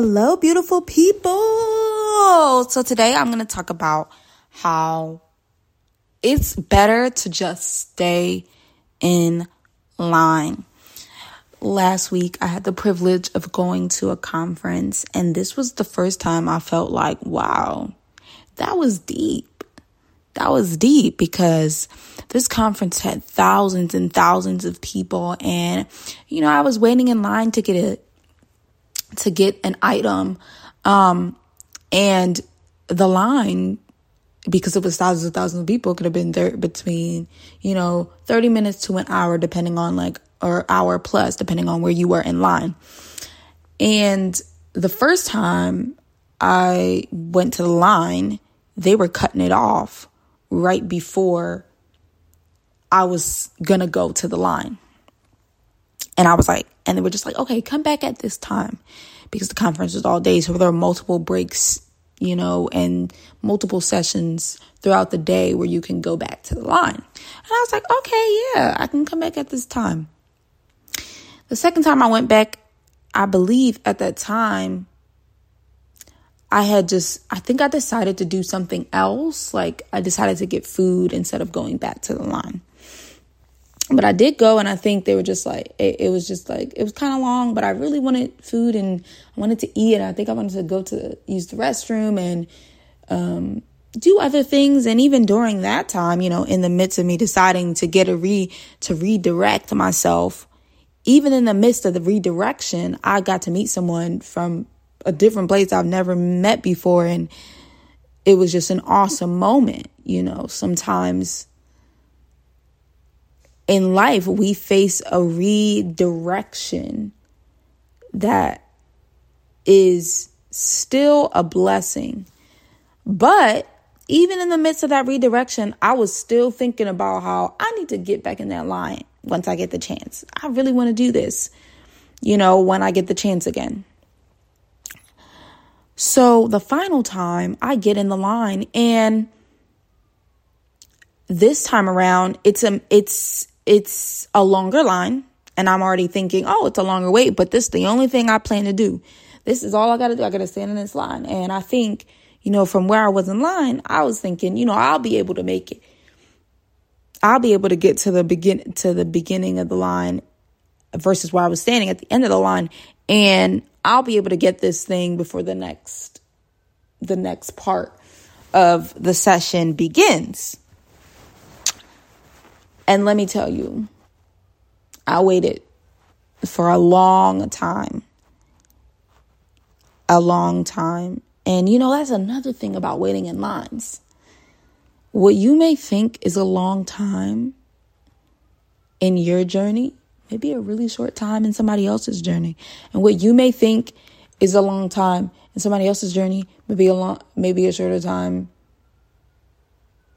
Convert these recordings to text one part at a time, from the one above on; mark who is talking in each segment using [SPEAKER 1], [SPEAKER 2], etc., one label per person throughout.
[SPEAKER 1] Hello, beautiful people. So, today I'm going to talk about how it's better to just stay in line. Last week, I had the privilege of going to a conference, and this was the first time I felt like, wow, that was deep. That was deep because this conference had thousands and thousands of people, and you know, I was waiting in line to get it to get an item, um, and the line because it was thousands and thousands of people could have been there between you know 30 minutes to an hour depending on like or hour plus, depending on where you were in line. And the first time I went to the line, they were cutting it off right before I was gonna go to the line. And I was like, and they were just like, okay, come back at this time because the conference was all day. So there were multiple breaks, you know, and multiple sessions throughout the day where you can go back to the line. And I was like, okay, yeah, I can come back at this time. The second time I went back, I believe at that time, I had just, I think I decided to do something else. Like I decided to get food instead of going back to the line. But I did go, and I think they were just like, it, it was just like, it was kind of long, but I really wanted food and I wanted to eat. And I think I wanted to go to use the restroom and um, do other things. And even during that time, you know, in the midst of me deciding to get a re, to redirect myself, even in the midst of the redirection, I got to meet someone from a different place I've never met before. And it was just an awesome moment. You know, sometimes in life, we face a redirection that is still a blessing. But even in the midst of that redirection, I was still thinking about how I need to get back in that line once I get the chance. I really want to do this, you know, when I get the chance again. So the final time I get in the line and this time around it's a it's it's a longer line and I'm already thinking, "Oh, it's a longer wait, but this is the only thing I plan to do. This is all I got to do. I got to stand in this line." And I think, you know, from where I was in line, I was thinking, you know, I'll be able to make it. I'll be able to get to the begin to the beginning of the line versus where I was standing at the end of the line and I'll be able to get this thing before the next the next part of the session begins. And let me tell you, I waited for a long time. A long time. And you know, that's another thing about waiting in lines. What you may think is a long time in your journey may be a really short time in somebody else's journey. And what you may think is a long time in somebody else's journey may be a long maybe a shorter time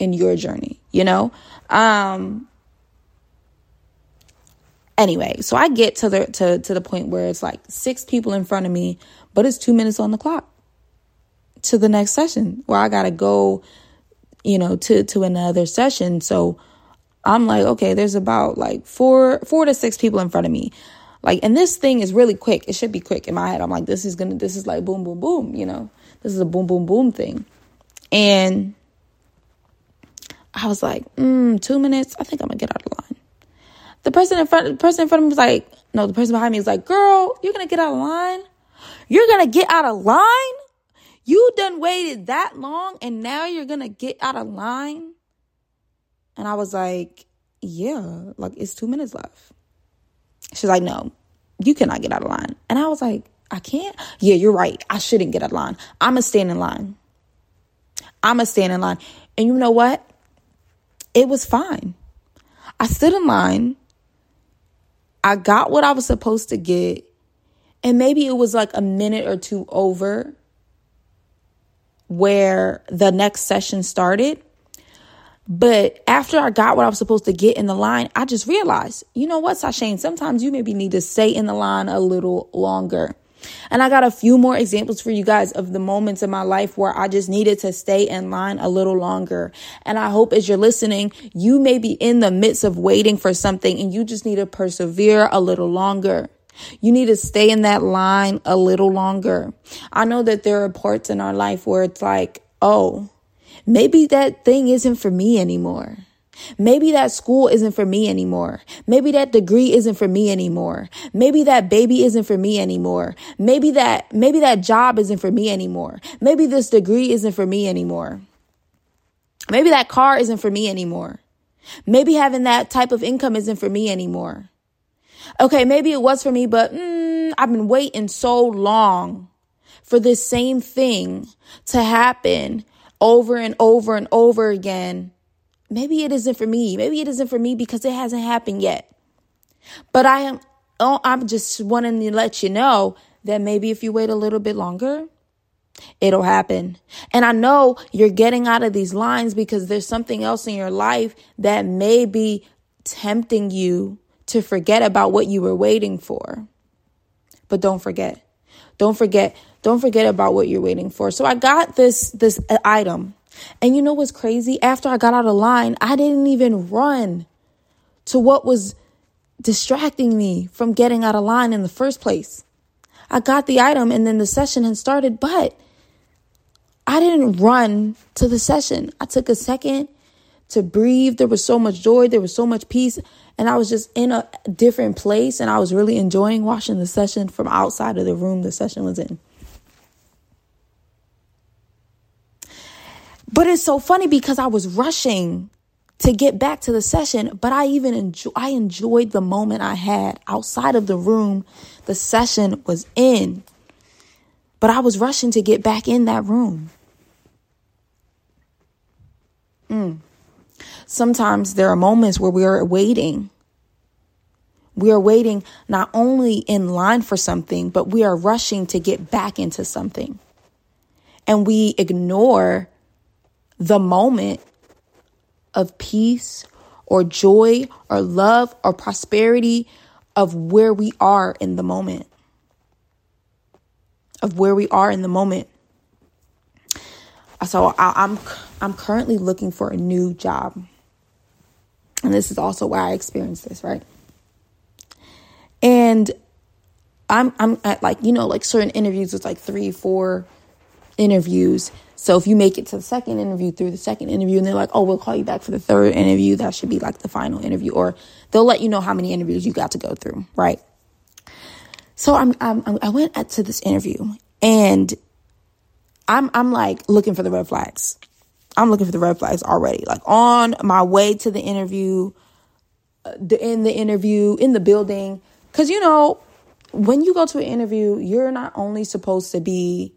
[SPEAKER 1] in your journey, you know? Um anyway, so I get to the to to the point where it's like six people in front of me, but it's 2 minutes on the clock to the next session where I got to go you know, to to another session. So I'm like, okay, there's about like four four to six people in front of me. Like, and this thing is really quick. It should be quick in my head. I'm like, this is gonna this is like boom, boom, boom, you know. This is a boom, boom, boom thing. And I was like, mm, two minutes, I think I'm gonna get out of line. The person in front the person in front of me was like, no, the person behind me was like, girl, you're gonna get out of line? You're gonna get out of line? You done waited that long and now you're gonna get out of line? And I was like, Yeah, like it's two minutes left. She's like, No, you cannot get out of line. And I was like, I can't? Yeah, you're right. I shouldn't get out of line. I'ma stand in line. I'ma stand in line. And you know what? It was fine. I stood in line. I got what I was supposed to get. And maybe it was like a minute or two over where the next session started. But after I got what I was supposed to get in the line, I just realized, you know what, Sashane, sometimes you maybe need to stay in the line a little longer. And I got a few more examples for you guys of the moments in my life where I just needed to stay in line a little longer. And I hope as you're listening, you may be in the midst of waiting for something and you just need to persevere a little longer. You need to stay in that line a little longer. I know that there are parts in our life where it's like, oh, maybe that thing isn't for me anymore. Maybe that school isn't for me anymore. Maybe that degree isn't for me anymore. Maybe that baby isn't for me anymore. Maybe that, maybe that job isn't for me anymore. Maybe this degree isn't for me anymore. Maybe that car isn't for me anymore. Maybe having that type of income isn't for me anymore. Okay, maybe it was for me, but mm, I've been waiting so long for this same thing to happen over and over and over again. Maybe it isn't for me. Maybe it isn't for me because it hasn't happened yet. But I am, oh, I'm just wanting to let you know that maybe if you wait a little bit longer, it'll happen. And I know you're getting out of these lines because there's something else in your life that may be tempting you to forget about what you were waiting for. But don't forget. Don't forget. Don't forget about what you're waiting for. So I got this this item. And you know what's crazy? After I got out of line, I didn't even run to what was distracting me from getting out of line in the first place. I got the item and then the session had started, but I didn't run to the session. I took a second to breathe. There was so much joy, there was so much peace, and I was just in a different place and I was really enjoying watching the session from outside of the room the session was in. But it's so funny because I was rushing to get back to the session, but I even enjoy I enjoyed the moment I had outside of the room the session was in. But I was rushing to get back in that room. Mm. Sometimes there are moments where we are waiting. We are waiting not only in line for something, but we are rushing to get back into something. And we ignore the moment of peace or joy or love or prosperity of where we are in the moment. Of where we are in the moment. So I, am I'm, I'm currently looking for a new job. And this is also why I experienced this, right? And I'm I'm at like, you know, like certain interviews with like three, four interviews. So if you make it to the second interview through the second interview and they're like, oh, we'll call you back for the third interview, that should be like the final interview. Or they'll let you know how many interviews you got to go through, right? So I'm, I'm I went to this interview and I'm I'm like looking for the red flags. I'm looking for the red flags already. Like on my way to the interview, uh, the in the interview in the building, because you know when you go to an interview, you're not only supposed to be,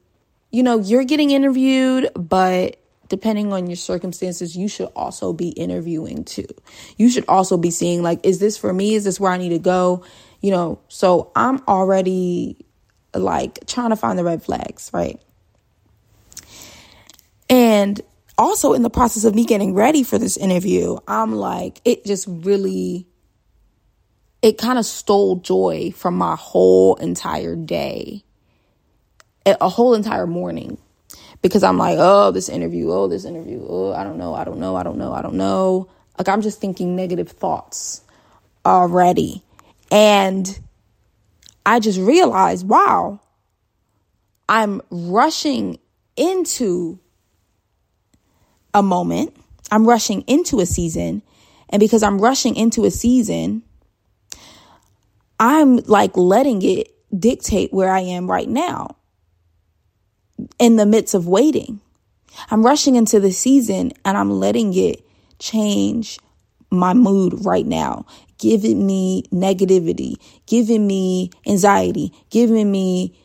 [SPEAKER 1] you know, you're getting interviewed, but depending on your circumstances, you should also be interviewing too. You should also be seeing like, is this for me? Is this where I need to go? You know, so I'm already like trying to find the red flags, right? And also in the process of me getting ready for this interview, I'm like, it just really, it kind of stole joy from my whole entire day, a whole entire morning. Because I'm like, oh, this interview, oh, this interview, oh, I don't know, I don't know, I don't know, I don't know. Like, I'm just thinking negative thoughts already. And I just realized, wow, I'm rushing into a moment. I'm rushing into a season. And because I'm rushing into a season, I'm like letting it dictate where I am right now in the midst of waiting. I'm rushing into the season and I'm letting it change my mood right now, giving me negativity, giving me anxiety, giving me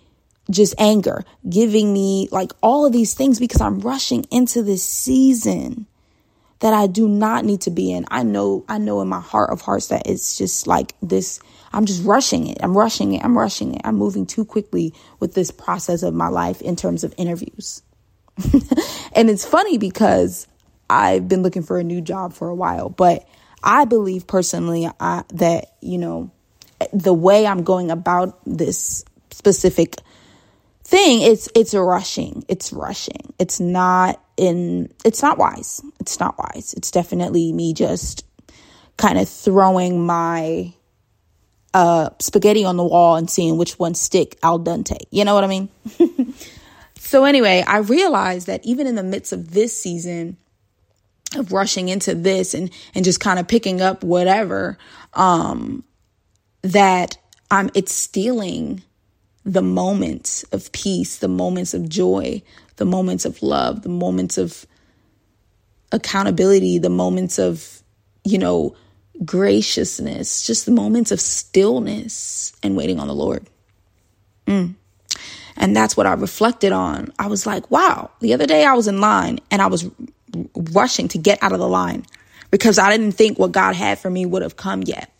[SPEAKER 1] just anger, giving me like all of these things because I'm rushing into this season that I do not need to be in. I know, I know in my heart of hearts that it's just like this. I'm just rushing it. I'm rushing it. I'm rushing it. I'm moving too quickly with this process of my life in terms of interviews. and it's funny because I've been looking for a new job for a while, but I believe personally I, that, you know, the way I'm going about this specific thing it's it's rushing it's rushing it's not in it's not wise it's not wise it's definitely me just kind of throwing my uh, spaghetti on the wall and seeing which one stick al dente. You know what I mean? so anyway, I realized that even in the midst of this season of rushing into this and and just kind of picking up whatever, um, that I'm it's stealing the moments of peace, the moments of joy, the moments of love, the moments of accountability, the moments of, you know, graciousness, just the moments of stillness and waiting on the Lord. Mm. And that's what I reflected on. I was like, wow, the other day I was in line and I was rushing to get out of the line because I didn't think what God had for me would have come yet.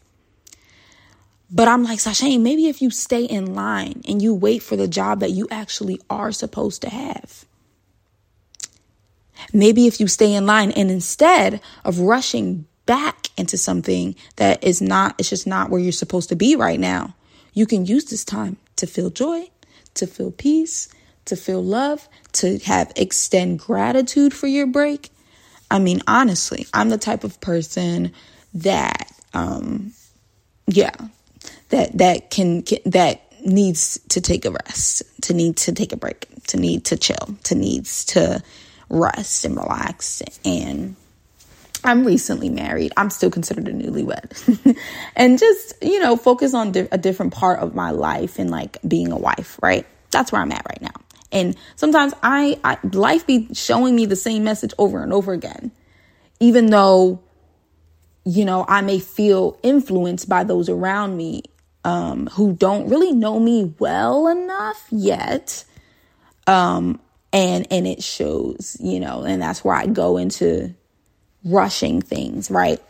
[SPEAKER 1] But I'm like, Sashane, maybe if you stay in line and you wait for the job that you actually are supposed to have. Maybe if you stay in line and instead of rushing back into something that is not, it's just not where you're supposed to be right now, you can use this time to feel joy, to feel peace, to feel love, to have extend gratitude for your break. I mean, honestly, I'm the type of person that, um, yeah, that that can, can that needs to take a rest, to need to take a break, to need to chill, to needs to rest and relax. And I'm recently married. I'm still considered a newlywed. and just, you know, focus on di- a different part of my life and like being a wife, right? That's where I'm at right now. And sometimes I, I life be showing me the same message over and over again. Even though you know, I may feel influenced by those around me um, who don't really know me well enough yet. Um, and and it shows, you know, and that's where I go into rushing things, right?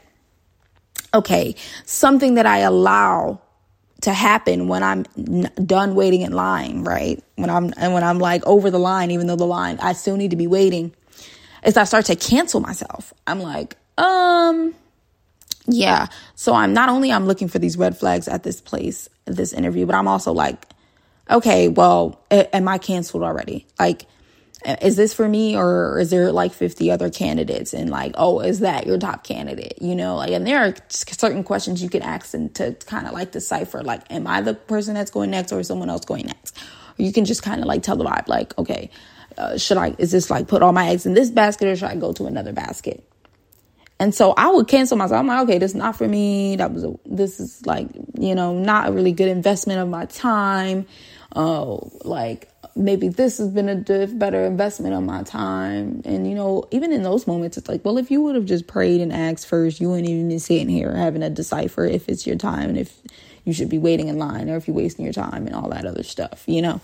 [SPEAKER 1] Okay, something that I allow to happen when I'm done waiting in line, right? When I'm and when I'm like over the line, even though the line I still need to be waiting, is I start to cancel myself. I'm like, um, yeah. So I'm not only I'm looking for these red flags at this place, this interview, but I'm also like, okay, well, am I canceled already? Like, is this for me or is there like 50 other candidates and like oh is that your top candidate you know like and there are certain questions you can ask and to kind of like decipher like am i the person that's going next or is someone else going next or you can just kind of like tell the vibe like okay uh, should i is this like put all my eggs in this basket or should i go to another basket and so I would cancel myself. I'm like, okay, this is not for me. That was a, this is like, you know, not a really good investment of my time. Oh, like maybe this has been a better investment of my time. And you know, even in those moments, it's like, well, if you would have just prayed and asked first, you wouldn't even be sitting here having to decipher if it's your time and if you should be waiting in line or if you're wasting your time and all that other stuff, you know.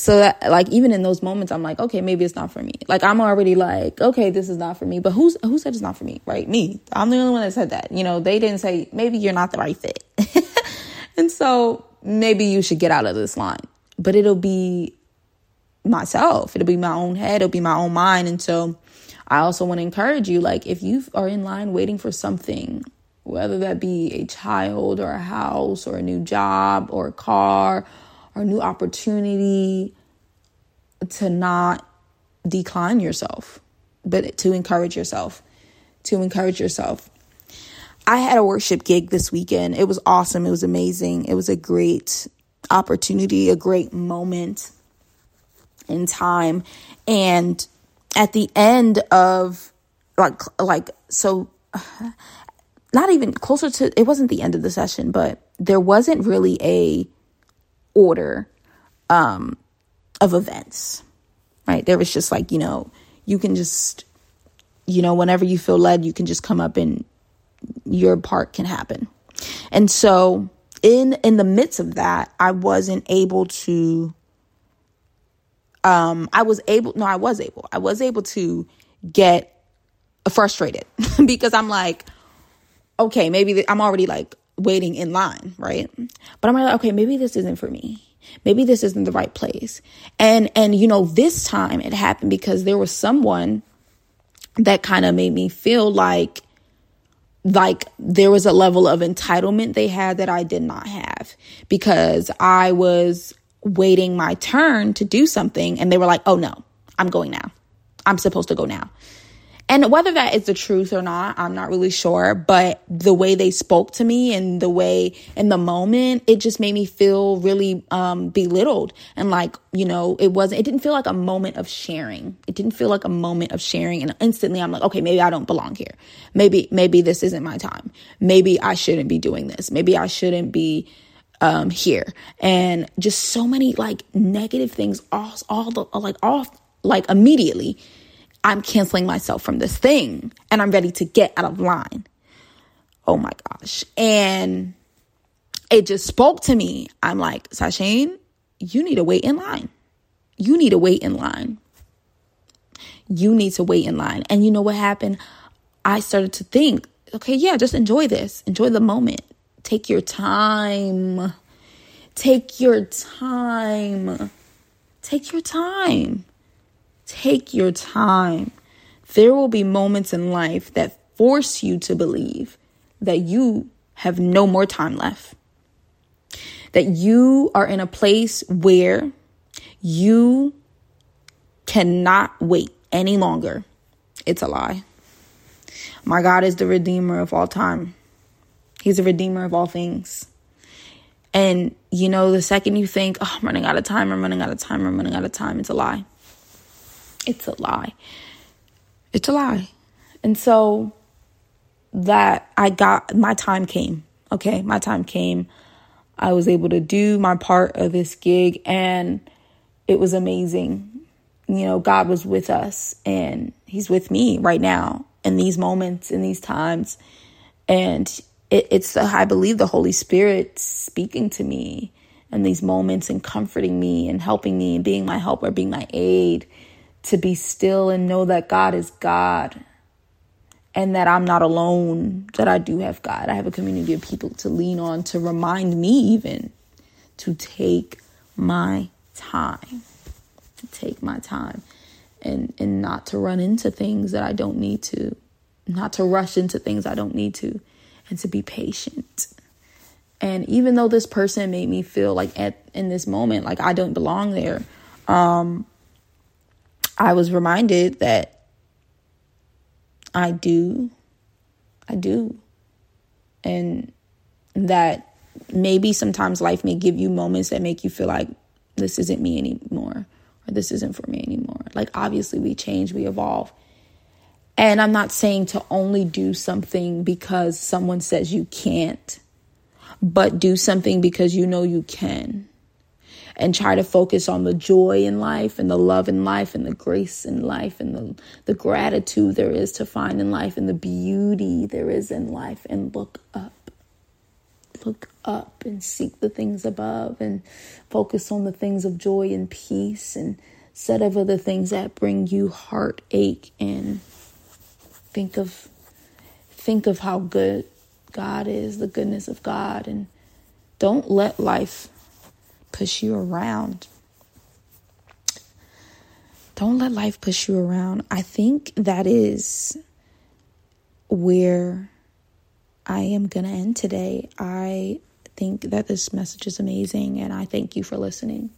[SPEAKER 1] So that like even in those moments I'm like, okay, maybe it's not for me. Like I'm already like, okay, this is not for me. But who's who said it's not for me? Right? Me. I'm the only one that said that. You know, they didn't say maybe you're not the right fit. and so maybe you should get out of this line. But it'll be myself. It'll be my own head, it'll be my own mind. And so I also want to encourage you like if you are in line waiting for something, whether that be a child or a house or a new job or a car or new opportunity to not decline yourself, but to encourage yourself, to encourage yourself. I had a worship gig this weekend. It was awesome. It was amazing. It was a great opportunity, a great moment in time. And at the end of like like so not even closer to it wasn't the end of the session, but there wasn't really a order um, of events, right? There was just like, you know, you can just, you know, whenever you feel led, you can just come up and your part can happen. And so in in the midst of that, I wasn't able to um I was able no, I was able. I was able to get frustrated because I'm like okay, maybe I'm already like waiting in line, right? But I'm like, okay, maybe this isn't for me. Maybe this isn't the right place. And and you know, this time it happened because there was someone that kind of made me feel like like there was a level of entitlement they had that I did not have because I was waiting my turn to do something and they were like, "Oh no, I'm going now. I'm supposed to go now." And whether that is the truth or not, I'm not really sure. But the way they spoke to me and the way in the moment, it just made me feel really um, belittled. And like, you know, it wasn't, it didn't feel like a moment of sharing. It didn't feel like a moment of sharing. And instantly I'm like, okay, maybe I don't belong here. Maybe, maybe this isn't my time. Maybe I shouldn't be doing this. Maybe I shouldn't be um here and just so many like negative things all all the like off like immediately I'm canceling myself from this thing and I'm ready to get out of line. Oh my gosh. And it just spoke to me. I'm like, Sashane, you need to wait in line. You need to wait in line. You need to wait in line. And you know what happened? I started to think, okay, yeah, just enjoy this. Enjoy the moment. Take your time. Take your time. Take your time. Take your time. There will be moments in life that force you to believe that you have no more time left. That you are in a place where you cannot wait any longer. It's a lie. My God is the Redeemer of all time, He's a Redeemer of all things. And you know, the second you think, oh, I'm running out of time, I'm running out of time, I'm running out of time, it's a lie. It's a lie. It's a lie. And so that I got my time came. Okay, my time came. I was able to do my part of this gig and it was amazing. You know, God was with us and He's with me right now in these moments, in these times. And it, it's, I believe, the Holy Spirit speaking to me in these moments and comforting me and helping me and being my helper, being my aid to be still and know that God is God and that I'm not alone, that I do have God. I have a community of people to lean on to remind me, even to take my time, to take my time and, and not to run into things that I don't need to, not to rush into things I don't need to, and to be patient. And even though this person made me feel like at in this moment like I don't belong there, um, I was reminded that I do, I do. And that maybe sometimes life may give you moments that make you feel like this isn't me anymore or this isn't for me anymore. Like, obviously, we change, we evolve. And I'm not saying to only do something because someone says you can't, but do something because you know you can and try to focus on the joy in life and the love in life and the grace in life and the, the gratitude there is to find in life and the beauty there is in life and look up. Look up and seek the things above and focus on the things of joy and peace and set over the things that bring you heartache and think of think of how good God is, the goodness of God and don't let life push you around. Don't let life push you around. I think that is where I am going to end today. I think that this message is amazing and I thank you for listening.